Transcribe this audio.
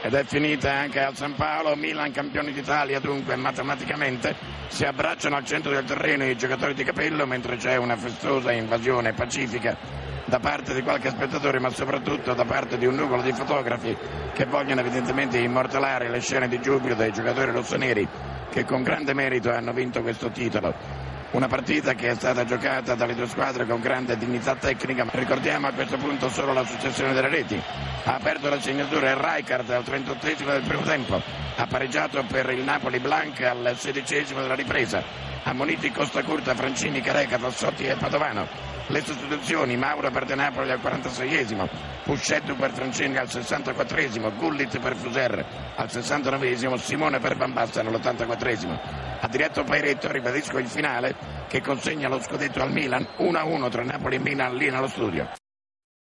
ed è finita anche al San Paolo, Milan campioni d'Italia dunque matematicamente si abbracciano al centro del terreno i giocatori di capello mentre c'è una festosa invasione pacifica da parte di qualche spettatore ma soprattutto da parte di un nuvolo di fotografi che vogliono evidentemente immortalare le scene di giubilo dei giocatori rossoneri che con grande merito hanno vinto questo titolo. Una partita che è stata giocata dalle due squadre con grande dignità tecnica, ma ricordiamo a questo punto solo la successione delle reti. Ha aperto la segnatura il Rijkaard al 38 del primo tempo, ha pareggiato per il Napoli Blanca al 16 della ripresa, ammoniti Costa Curta, Francini, Careca, Tassotti e Padovano. Le sostituzioni, Mauro per De Napoli al 46esimo, Puscetto per Francini al 64esimo, Gullit per Fuser al 69esimo, Simone per Bambassa all'84esimo. Ha diretto Pairetto, ribadisco il finale, che consegna lo scudetto al Milan 1-1 tra Napoli e Milan lì nello studio.